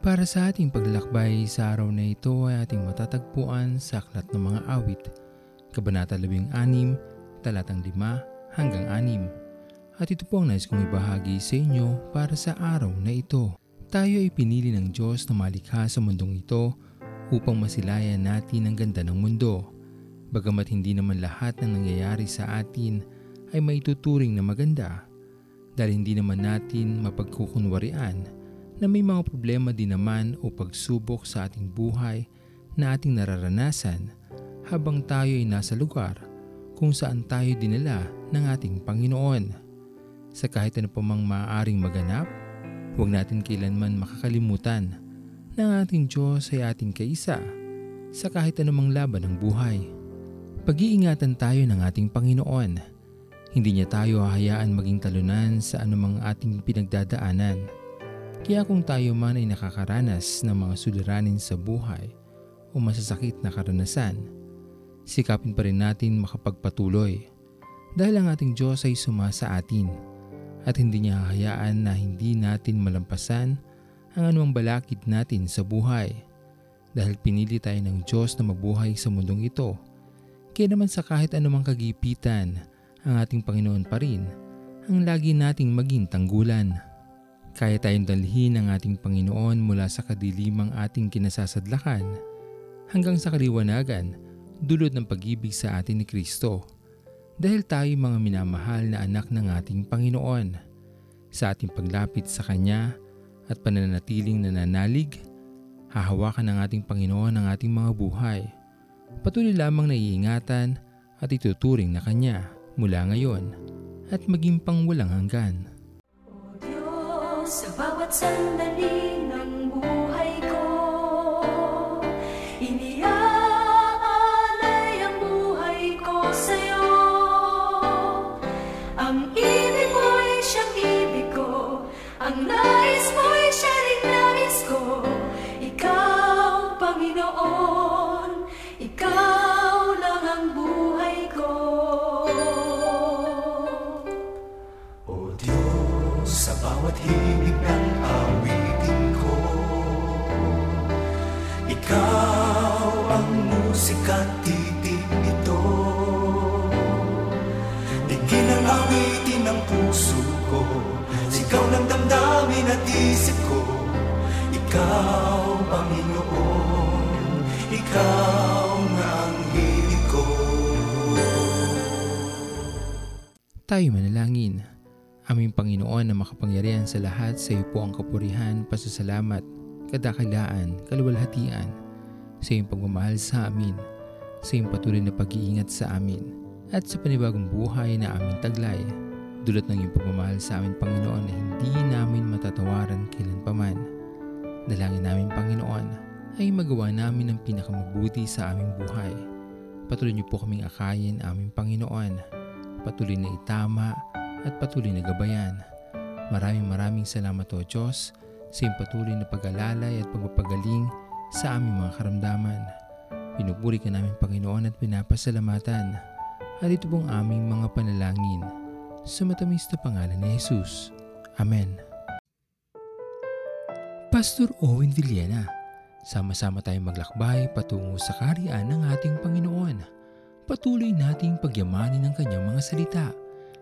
Para sa ating paglalakbay sa araw na ito ay ating matatagpuan sa Aklat ng Mga Awit, Kabanata 16, talatang 5 hanggang 6. At ito po ang nais kong ibahagi sa inyo para sa araw na ito. Tayo ay pinili ng Diyos na malikha sa mundong ito upang masilayan natin ang ganda ng mundo. Bagamat hindi naman lahat ng nangyayari sa atin ay maituturing na maganda. Dahil hindi naman natin mapagkukunwarian na may mga problema din naman o pagsubok sa ating buhay na ating nararanasan habang tayo ay nasa lugar kung saan tayo dinala ng ating Panginoon. Sa kahit ano pa mang maaaring maganap, huwag natin kailanman makakalimutan na ang ating Diyos ay ating kaisa sa kahit anumang laban ng buhay. Pag-iingatan tayo ng ating Panginoon. Hindi niya tayo hahayaan maging talunan sa anumang ating pinagdadaanan kaya kung tayo man ay nakakaranas ng mga suliranin sa buhay o masasakit na karanasan, sikapin pa rin natin makapagpatuloy dahil ang ating Diyos ay sumasa atin at hindi niya hahayaan na hindi natin malampasan ang anumang balakid natin sa buhay dahil pinili tayo ng Diyos na mabuhay sa mundong ito. Kaya naman sa kahit anumang kagipitan, ang ating Panginoon pa rin ang lagi nating maging tanggulan. Kaya tayong dalhin ng ating Panginoon mula sa kadilimang ating kinasasadlakan hanggang sa kaliwanagan dulot ng pag-ibig sa atin ni Kristo. Dahil tayo mga minamahal na anak ng ating Panginoon. Sa ating paglapit sa Kanya at pananatiling nananalig, hahawakan ng ating Panginoon ang ating mga buhay. Patuloy lamang na iingatan at ituturing na Kanya mula ngayon at maging pang walang hanggan. Sa bawat sandali ng buhay ko. Iniaalay ang buhay ko sa'yo. Ang ibig mo'y siyang ibig ko. Ang nais bawat himig ng awitin ko. Ikaw ang musika titig nito. Digin ang awitin ng puso ko. Sigaw ng damdamin at isip ko. Ikaw, Panginoon Ikaw nga ang hilig ko. Tayo manalangin. Aming Panginoon na makapangyarihan sa lahat, sa iyo po ang kapurihan, pasasalamat, kadakilaan, kaluwalhatian, sa iyong pagmamahal sa amin, sa iyong patuloy na pag-iingat sa amin, at sa panibagong buhay na aming taglay, dulot ng iyong pagmamahal sa amin Panginoon na hindi namin matatawaran kailanpaman. Dalangin namin Panginoon ay magawa namin ang pinakamabuti sa aming buhay. Patuloy niyo po kaming akayin aming Panginoon. Patuloy na itama at patuloy na gabayan. Maraming maraming salamat o Diyos sa iyong patuloy na pag-alalay at pagpapagaling sa aming mga karamdaman. Pinupuri ka namin Panginoon at pinapasalamatan. At ito pong aming mga panalangin sa matamis na pangalan ni Jesus. Amen. Pastor Owen Villena, sama-sama tayong maglakbay patungo sa kariyan ng ating Panginoon. Patuloy nating pagyamanin ang kanyang mga salita